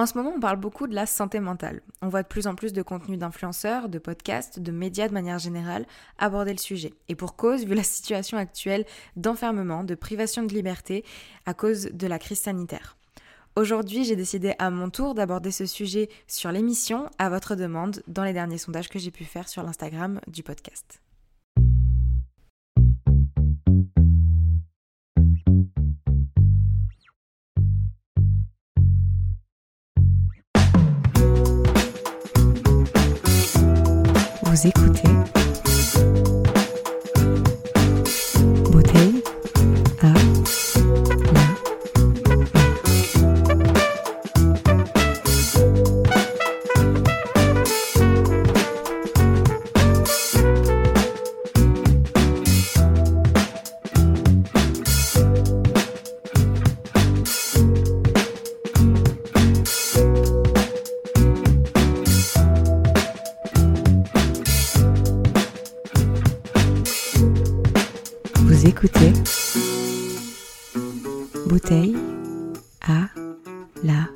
En ce moment, on parle beaucoup de la santé mentale. On voit de plus en plus de contenus d'influenceurs, de podcasts, de médias de manière générale aborder le sujet. Et pour cause, vu la situation actuelle d'enfermement, de privation de liberté à cause de la crise sanitaire. Aujourd'hui, j'ai décidé à mon tour d'aborder ce sujet sur l'émission à votre demande dans les derniers sondages que j'ai pu faire sur l'Instagram du podcast. Vous écoutez Vous écoutez Bouteille à la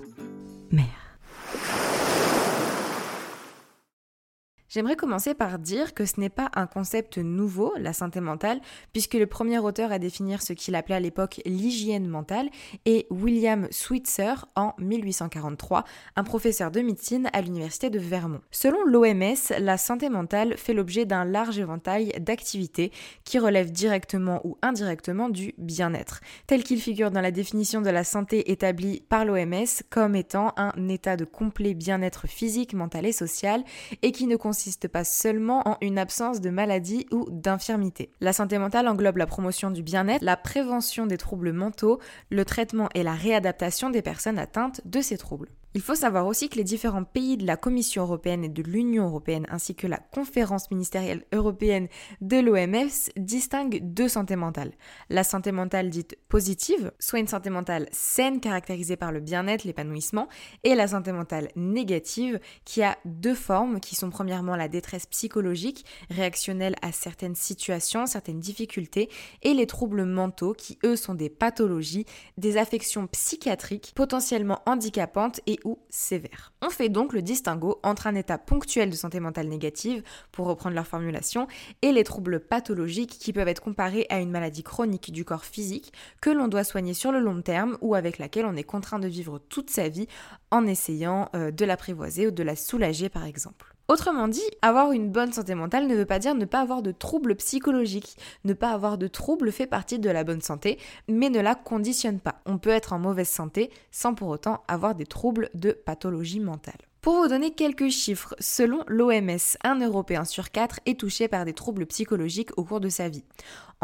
J'aimerais commencer par dire que ce n'est pas un concept nouveau, la santé mentale, puisque le premier auteur à définir ce qu'il appelait à l'époque l'hygiène mentale est William Switzer en 1843, un professeur de médecine à l'université de Vermont. Selon l'OMS, la santé mentale fait l'objet d'un large éventail d'activités qui relèvent directement ou indirectement du bien-être, tel qu'il figure dans la définition de la santé établie par l'OMS comme étant un état de complet bien-être physique, mental et social, et qui ne consiste pas seulement en une absence de maladie ou d'infirmité. La santé mentale englobe la promotion du bien-être, la prévention des troubles mentaux, le traitement et la réadaptation des personnes atteintes de ces troubles. Il faut savoir aussi que les différents pays de la Commission européenne et de l'Union européenne ainsi que la conférence ministérielle européenne de l'OMS distinguent deux santé mentales. La santé mentale dite positive, soit une santé mentale saine caractérisée par le bien-être, l'épanouissement, et la santé mentale négative qui a deux formes qui sont premièrement la détresse psychologique, réactionnelle à certaines situations, certaines difficultés, et les troubles mentaux qui eux sont des pathologies, des affections psychiatriques potentiellement handicapantes et sévère. On fait donc le distinguo entre un état ponctuel de santé mentale négative, pour reprendre leur formulation, et les troubles pathologiques qui peuvent être comparés à une maladie chronique du corps physique que l'on doit soigner sur le long terme ou avec laquelle on est contraint de vivre toute sa vie en essayant euh, de l'apprivoiser ou de la soulager par exemple. Autrement dit, avoir une bonne santé mentale ne veut pas dire ne pas avoir de troubles psychologiques. Ne pas avoir de troubles fait partie de la bonne santé, mais ne la conditionne pas. On peut être en mauvaise santé sans pour autant avoir des troubles de pathologie mentale. Pour vous donner quelques chiffres, selon l'OMS, un Européen sur quatre est touché par des troubles psychologiques au cours de sa vie.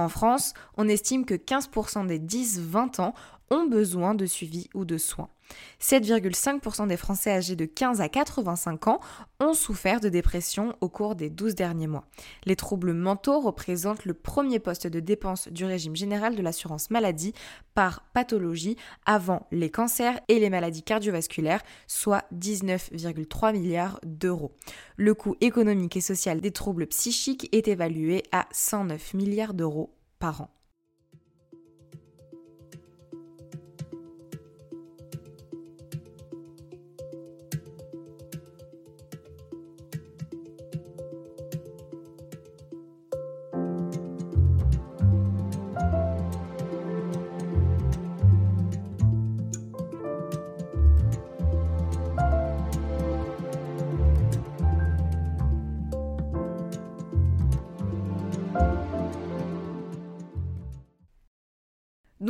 En France, on estime que 15% des 10-20 ans ont besoin de suivi ou de soins. 7,5% des Français âgés de 15 à 85 ans ont souffert de dépression au cours des 12 derniers mois. Les troubles mentaux représentent le premier poste de dépense du régime général de l'assurance maladie par pathologie avant les cancers et les maladies cardiovasculaires, soit 19,3 milliards d'euros. Le coût économique et social des troubles psychiques est évalué à 109 milliards d'euros par an.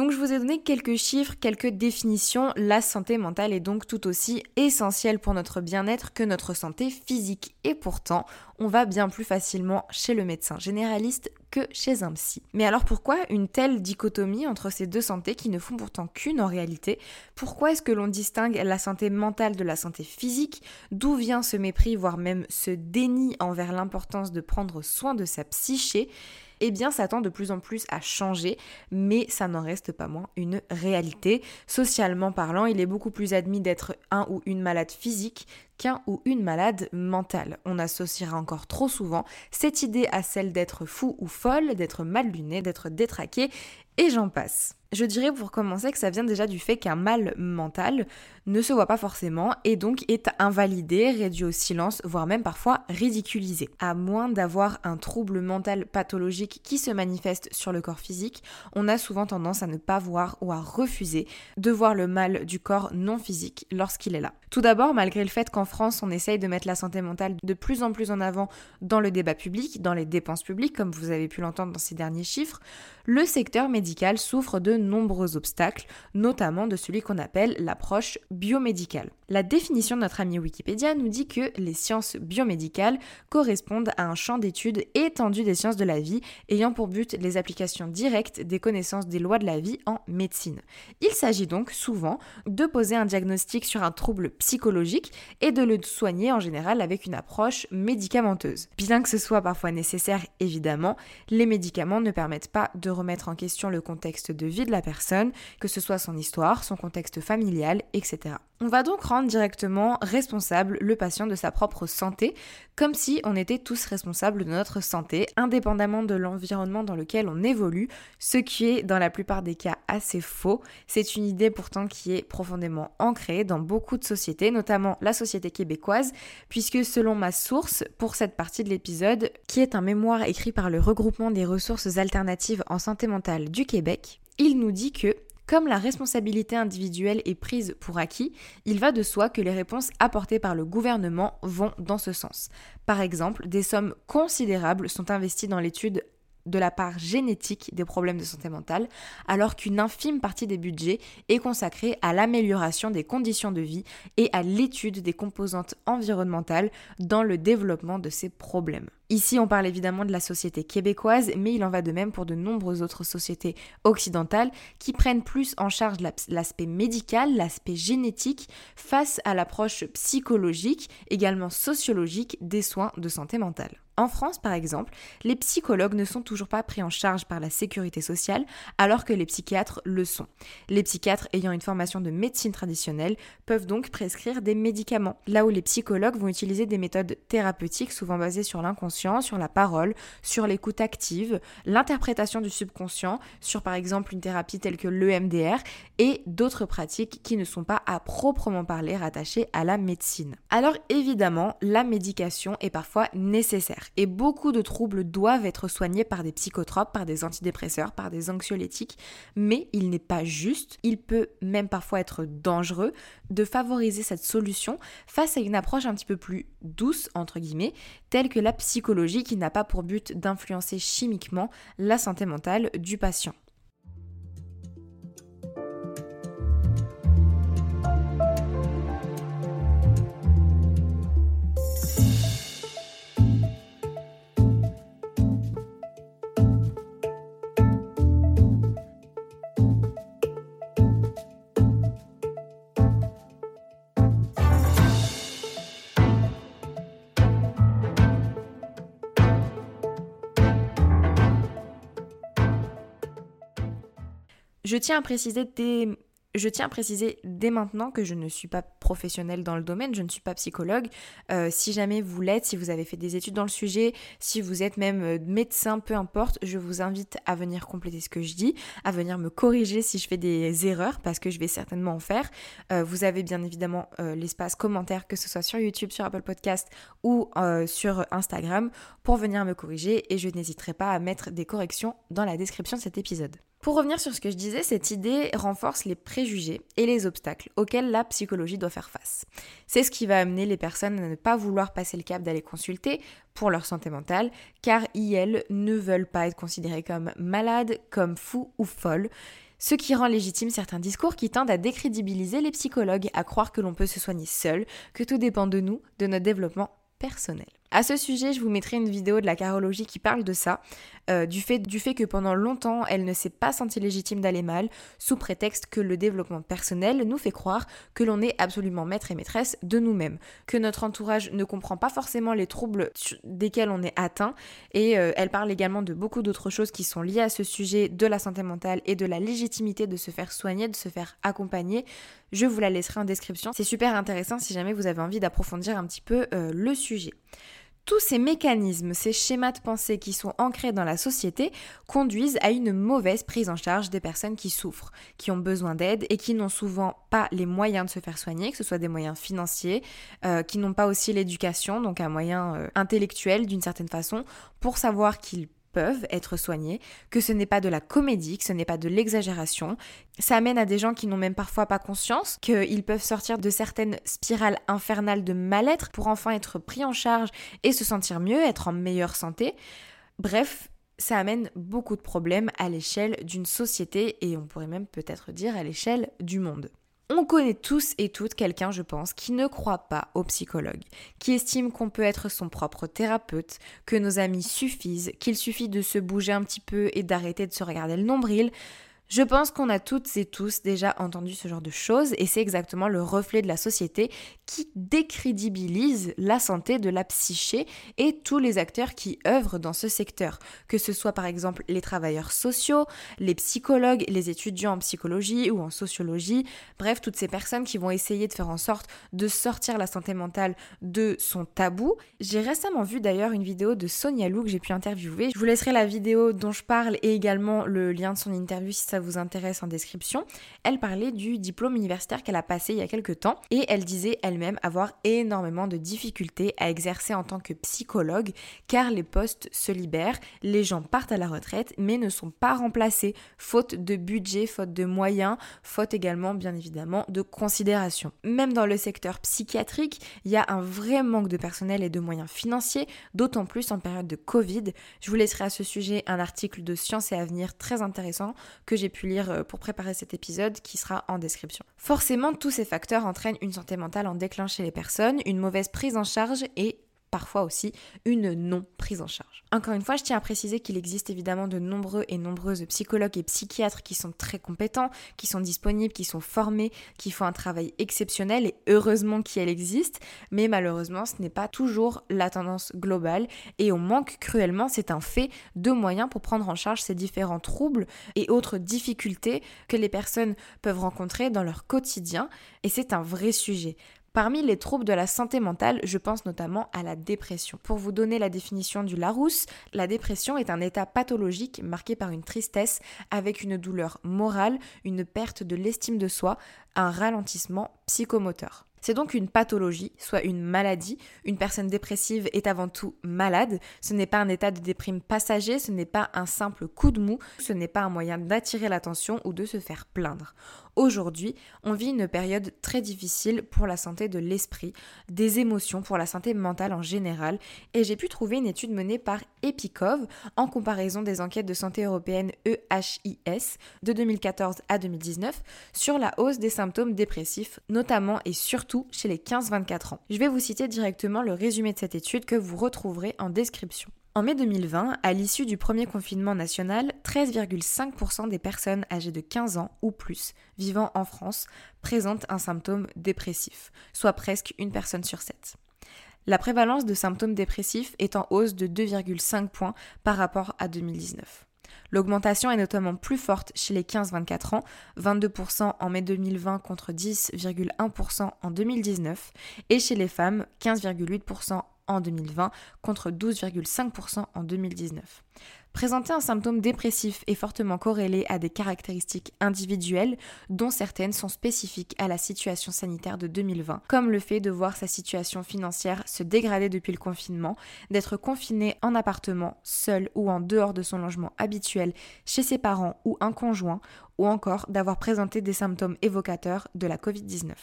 Donc je vous ai donné quelques chiffres, quelques définitions. La santé mentale est donc tout aussi essentielle pour notre bien-être que notre santé physique. Et pourtant, on va bien plus facilement chez le médecin généraliste que chez un psy. Mais alors pourquoi une telle dichotomie entre ces deux santé qui ne font pourtant qu'une en réalité? Pourquoi est-ce que l'on distingue la santé mentale de la santé physique? D'où vient ce mépris, voire même ce déni envers l'importance de prendre soin de sa psyché? Eh bien ça tend de plus en plus à changer, mais ça n'en reste pas moins une réalité. Socialement parlant, il est beaucoup plus admis d'être un ou une malade physique ou une malade mentale. On associera encore trop souvent cette idée à celle d'être fou ou folle, d'être mal luné, d'être détraqué, et j'en passe. Je dirais pour commencer que ça vient déjà du fait qu'un mal mental ne se voit pas forcément et donc est invalidé, réduit au silence, voire même parfois ridiculisé. À moins d'avoir un trouble mental pathologique qui se manifeste sur le corps physique, on a souvent tendance à ne pas voir ou à refuser de voir le mal du corps non physique lorsqu'il est là. Tout d'abord, malgré le fait qu'en France, on essaye de mettre la santé mentale de plus en plus en avant dans le débat public, dans les dépenses publiques, comme vous avez pu l'entendre dans ces derniers chiffres, le secteur médical souffre de nombreux obstacles, notamment de celui qu'on appelle l'approche biomédicale. La définition de notre ami Wikipédia nous dit que les sciences biomédicales correspondent à un champ d'études étendu des sciences de la vie ayant pour but les applications directes des connaissances des lois de la vie en médecine. Il s'agit donc souvent de poser un diagnostic sur un trouble psychologique et de le soigner en général avec une approche médicamenteuse. Bien que ce soit parfois nécessaire évidemment, les médicaments ne permettent pas de remettre en question le contexte de vie de la personne, que ce soit son histoire, son contexte familial, etc. On va donc rendre directement responsable le patient de sa propre santé, comme si on était tous responsables de notre santé, indépendamment de l'environnement dans lequel on évolue, ce qui est dans la plupart des cas assez faux. C'est une idée pourtant qui est profondément ancrée dans beaucoup de sociétés, notamment la société québécoise, puisque selon ma source pour cette partie de l'épisode, qui est un mémoire écrit par le regroupement des ressources alternatives en santé mentale du Québec, il nous dit que comme la responsabilité individuelle est prise pour acquis, il va de soi que les réponses apportées par le gouvernement vont dans ce sens. Par exemple, des sommes considérables sont investies dans l'étude de la part génétique des problèmes de santé mentale, alors qu'une infime partie des budgets est consacrée à l'amélioration des conditions de vie et à l'étude des composantes environnementales dans le développement de ces problèmes. Ici, on parle évidemment de la société québécoise, mais il en va de même pour de nombreuses autres sociétés occidentales qui prennent plus en charge l'aspect médical, l'aspect génétique, face à l'approche psychologique, également sociologique des soins de santé mentale. En France, par exemple, les psychologues ne sont toujours pas pris en charge par la sécurité sociale, alors que les psychiatres le sont. Les psychiatres ayant une formation de médecine traditionnelle peuvent donc prescrire des médicaments, là où les psychologues vont utiliser des méthodes thérapeutiques souvent basées sur l'inconscient sur la parole, sur l'écoute active, l'interprétation du subconscient, sur par exemple une thérapie telle que l'EMDR et d'autres pratiques qui ne sont pas à proprement parler rattachées à la médecine. Alors évidemment, la médication est parfois nécessaire et beaucoup de troubles doivent être soignés par des psychotropes, par des antidépresseurs, par des anxiolytiques, mais il n'est pas juste, il peut même parfois être dangereux de favoriser cette solution face à une approche un petit peu plus douce, entre guillemets, telle que la psychologie qui n'a pas pour but d'influencer chimiquement la santé mentale du patient. Je tiens à préciser dès, maintenant que je ne suis pas professionnelle dans le domaine, je ne suis pas psychologue. Euh, si jamais vous l'êtes, si vous avez fait des études dans le sujet, si vous êtes même euh, médecin, peu importe, je vous invite à venir compléter ce que je dis, à venir me corriger si je fais des erreurs, parce que je vais certainement en faire. Euh, vous avez bien évidemment l'espace commentaire, que ce soit sur YouTube, sur Apple Podcast ou sur Instagram, pour venir me corriger et je n'hésiterai pas à mettre des corrections dans la description de cet épisode. Pour revenir sur ce que je disais, cette idée renforce les préjugés et les obstacles auxquels la psychologie doit faire face. C'est ce qui va amener les personnes à ne pas vouloir passer le cap d'aller consulter pour leur santé mentale, car elles ne veulent pas être considérées comme malades, comme fous ou folles. Ce qui rend légitime certains discours qui tendent à décrédibiliser les psychologues, à croire que l'on peut se soigner seul, que tout dépend de nous, de notre développement personnel. À ce sujet, je vous mettrai une vidéo de la carologie qui parle de ça, euh, du, fait, du fait que pendant longtemps, elle ne s'est pas sentie légitime d'aller mal, sous prétexte que le développement personnel nous fait croire que l'on est absolument maître et maîtresse de nous-mêmes, que notre entourage ne comprend pas forcément les troubles desquels on est atteint, et euh, elle parle également de beaucoup d'autres choses qui sont liées à ce sujet de la santé mentale et de la légitimité de se faire soigner, de se faire accompagner. Je vous la laisserai en description. C'est super intéressant si jamais vous avez envie d'approfondir un petit peu euh, le sujet. Tous ces mécanismes, ces schémas de pensée qui sont ancrés dans la société conduisent à une mauvaise prise en charge des personnes qui souffrent, qui ont besoin d'aide et qui n'ont souvent pas les moyens de se faire soigner, que ce soit des moyens financiers, euh, qui n'ont pas aussi l'éducation, donc un moyen euh, intellectuel d'une certaine façon, pour savoir qu'ils peuvent être soignés, que ce n'est pas de la comédie, que ce n'est pas de l'exagération. Ça amène à des gens qui n'ont même parfois pas conscience qu'ils peuvent sortir de certaines spirales infernales de mal-être pour enfin être pris en charge et se sentir mieux, être en meilleure santé. Bref, ça amène beaucoup de problèmes à l'échelle d'une société et on pourrait même peut-être dire à l'échelle du monde. On connaît tous et toutes quelqu'un, je pense, qui ne croit pas aux psychologues, qui estime qu'on peut être son propre thérapeute, que nos amis suffisent, qu'il suffit de se bouger un petit peu et d'arrêter de se regarder le nombril. Je pense qu'on a toutes et tous déjà entendu ce genre de choses et c'est exactement le reflet de la société qui décrédibilise la santé de la psyché et tous les acteurs qui œuvrent dans ce secteur, que ce soit par exemple les travailleurs sociaux, les psychologues, les étudiants en psychologie ou en sociologie, bref, toutes ces personnes qui vont essayer de faire en sorte de sortir la santé mentale de son tabou. J'ai récemment vu d'ailleurs une vidéo de Sonia Lou que j'ai pu interviewer. Je vous laisserai la vidéo dont je parle et également le lien de son interview si ça vous intéresse en description, elle parlait du diplôme universitaire qu'elle a passé il y a quelques temps et elle disait elle-même avoir énormément de difficultés à exercer en tant que psychologue car les postes se libèrent, les gens partent à la retraite mais ne sont pas remplacés faute de budget, faute de moyens, faute également bien évidemment de considération. Même dans le secteur psychiatrique, il y a un vrai manque de personnel et de moyens financiers, d'autant plus en période de Covid. Je vous laisserai à ce sujet un article de Science et Avenir très intéressant que j'ai pu lire euh, pour préparer cet épisode qui sera en description. Forcément, tous ces facteurs entraînent une santé mentale en déclin chez les personnes, une mauvaise prise en charge et parfois aussi une non prise en charge. Encore une fois, je tiens à préciser qu'il existe évidemment de nombreux et nombreuses psychologues et psychiatres qui sont très compétents, qui sont disponibles, qui sont formés, qui font un travail exceptionnel et heureusement qu'elle existe, mais malheureusement ce n'est pas toujours la tendance globale et on manque cruellement, c'est un fait, de moyens pour prendre en charge ces différents troubles et autres difficultés que les personnes peuvent rencontrer dans leur quotidien et c'est un vrai sujet. Parmi les troubles de la santé mentale, je pense notamment à la dépression. Pour vous donner la définition du Larousse, la dépression est un état pathologique marqué par une tristesse avec une douleur morale, une perte de l'estime de soi, un ralentissement psychomoteur. C'est donc une pathologie, soit une maladie. Une personne dépressive est avant tout malade. Ce n'est pas un état de déprime passager, ce n'est pas un simple coup de mou, ce n'est pas un moyen d'attirer l'attention ou de se faire plaindre. Aujourd'hui, on vit une période très difficile pour la santé de l'esprit, des émotions, pour la santé mentale en général, et j'ai pu trouver une étude menée par Epicov en comparaison des enquêtes de santé européenne EHIS de 2014 à 2019 sur la hausse des symptômes dépressifs, notamment et surtout chez les 15-24 ans. Je vais vous citer directement le résumé de cette étude que vous retrouverez en description. En mai 2020, à l'issue du premier confinement national, 13,5% des personnes âgées de 15 ans ou plus vivant en France présentent un symptôme dépressif, soit presque une personne sur 7. La prévalence de symptômes dépressifs est en hausse de 2,5 points par rapport à 2019. L'augmentation est notamment plus forte chez les 15-24 ans, 22% en mai 2020 contre 10,1% en 2019, et chez les femmes, 15,8% en 2020 contre 12,5% en 2019. Présenter un symptôme dépressif est fortement corrélé à des caractéristiques individuelles dont certaines sont spécifiques à la situation sanitaire de 2020, comme le fait de voir sa situation financière se dégrader depuis le confinement, d'être confiné en appartement, seul ou en dehors de son logement habituel, chez ses parents ou un conjoint, ou encore d'avoir présenté des symptômes évocateurs de la Covid-19.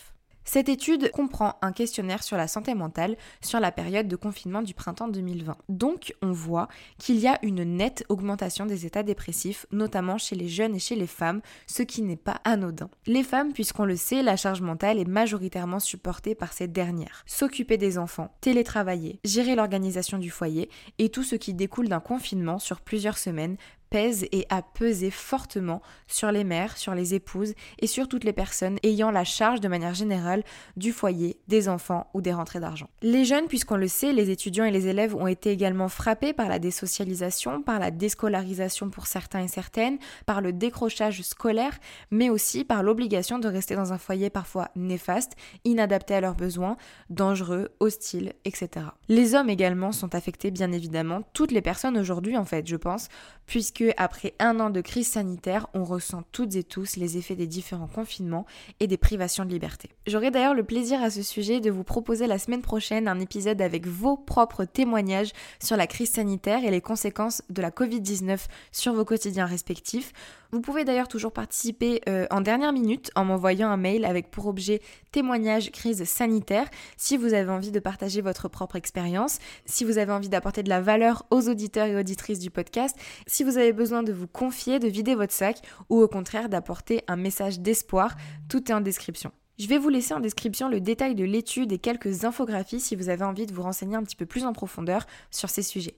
Cette étude comprend un questionnaire sur la santé mentale sur la période de confinement du printemps 2020. Donc on voit qu'il y a une nette augmentation des états dépressifs, notamment chez les jeunes et chez les femmes, ce qui n'est pas anodin. Les femmes, puisqu'on le sait, la charge mentale est majoritairement supportée par ces dernières. S'occuper des enfants, télétravailler, gérer l'organisation du foyer et tout ce qui découle d'un confinement sur plusieurs semaines pèse et a pesé fortement sur les mères, sur les épouses et sur toutes les personnes ayant la charge de manière générale du foyer, des enfants ou des rentrées d'argent. Les jeunes, puisqu'on le sait, les étudiants et les élèves ont été également frappés par la désocialisation, par la déscolarisation pour certains et certaines, par le décrochage scolaire, mais aussi par l'obligation de rester dans un foyer parfois néfaste, inadapté à leurs besoins, dangereux, hostile, etc. Les hommes également sont affectés bien évidemment, toutes les personnes aujourd'hui en fait, je pense, puisque après un an de crise sanitaire, on ressent toutes et tous les effets des différents confinements et des privations de liberté. J'aurai d'ailleurs le plaisir à ce sujet de vous proposer la semaine prochaine un épisode avec vos propres témoignages sur la crise sanitaire et les conséquences de la Covid-19 sur vos quotidiens respectifs. Vous pouvez d'ailleurs toujours participer euh, en dernière minute en m'envoyant un mail avec pour objet témoignage crise sanitaire si vous avez envie de partager votre propre expérience, si vous avez envie d'apporter de la valeur aux auditeurs et auditrices du podcast, si vous avez besoin de vous confier, de vider votre sac ou au contraire d'apporter un message d'espoir, tout est en description. Je vais vous laisser en description le détail de l'étude et quelques infographies si vous avez envie de vous renseigner un petit peu plus en profondeur sur ces sujets.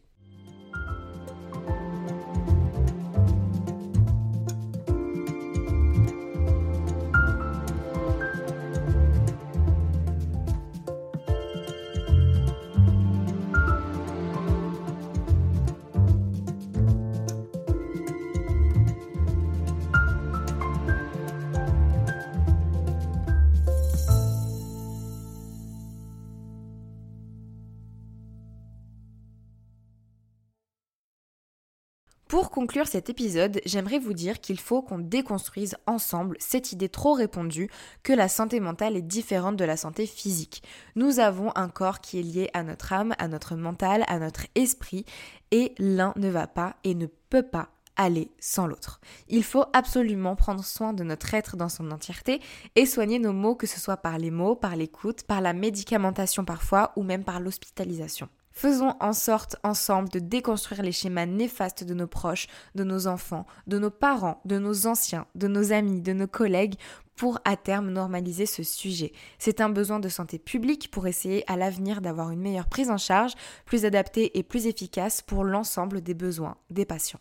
Pour conclure cet épisode, j'aimerais vous dire qu'il faut qu'on déconstruise ensemble cette idée trop répandue que la santé mentale est différente de la santé physique. Nous avons un corps qui est lié à notre âme, à notre mental, à notre esprit, et l'un ne va pas et ne peut pas aller sans l'autre. Il faut absolument prendre soin de notre être dans son entièreté et soigner nos maux, que ce soit par les mots, par l'écoute, par la médicamentation parfois ou même par l'hospitalisation. Faisons en sorte ensemble de déconstruire les schémas néfastes de nos proches, de nos enfants, de nos parents, de nos anciens, de nos amis, de nos collègues pour à terme normaliser ce sujet. C'est un besoin de santé publique pour essayer à l'avenir d'avoir une meilleure prise en charge, plus adaptée et plus efficace pour l'ensemble des besoins des patients.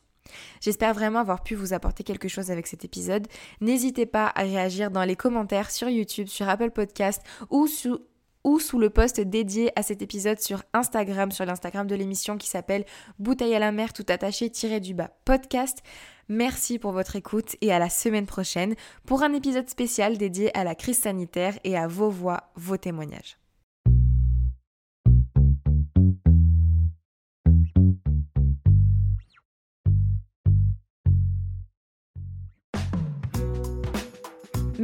J'espère vraiment avoir pu vous apporter quelque chose avec cet épisode. N'hésitez pas à réagir dans les commentaires sur YouTube, sur Apple Podcast ou sous ou sous le post dédié à cet épisode sur Instagram, sur l'Instagram de l'émission qui s'appelle Bouteille à la mer tout attaché tiré du bas podcast. Merci pour votre écoute et à la semaine prochaine pour un épisode spécial dédié à la crise sanitaire et à vos voix, vos témoignages.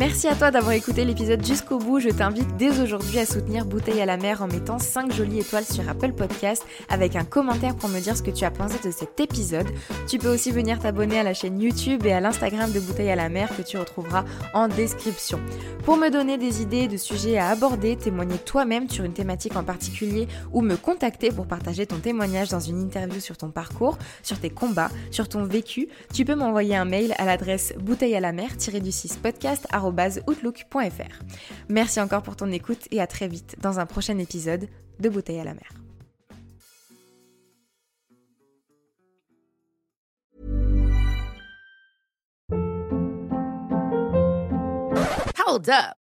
Merci à toi d'avoir écouté l'épisode jusqu'au bout. Je t'invite dès aujourd'hui à soutenir Bouteille à la mer en mettant 5 jolies étoiles sur Apple Podcast avec un commentaire pour me dire ce que tu as pensé de cet épisode. Tu peux aussi venir t'abonner à la chaîne YouTube et à l'Instagram de Bouteille à la mer que tu retrouveras en description. Pour me donner des idées de sujets à aborder, témoigner toi-même sur une thématique en particulier ou me contacter pour partager ton témoignage dans une interview sur ton parcours, sur tes combats, sur ton vécu, tu peux m'envoyer un mail à l'adresse bouteille à la mer-du 6 podcast outlook.fr. Merci encore pour ton écoute et à très vite dans un prochain épisode de Bouteille à la mer. Hold up.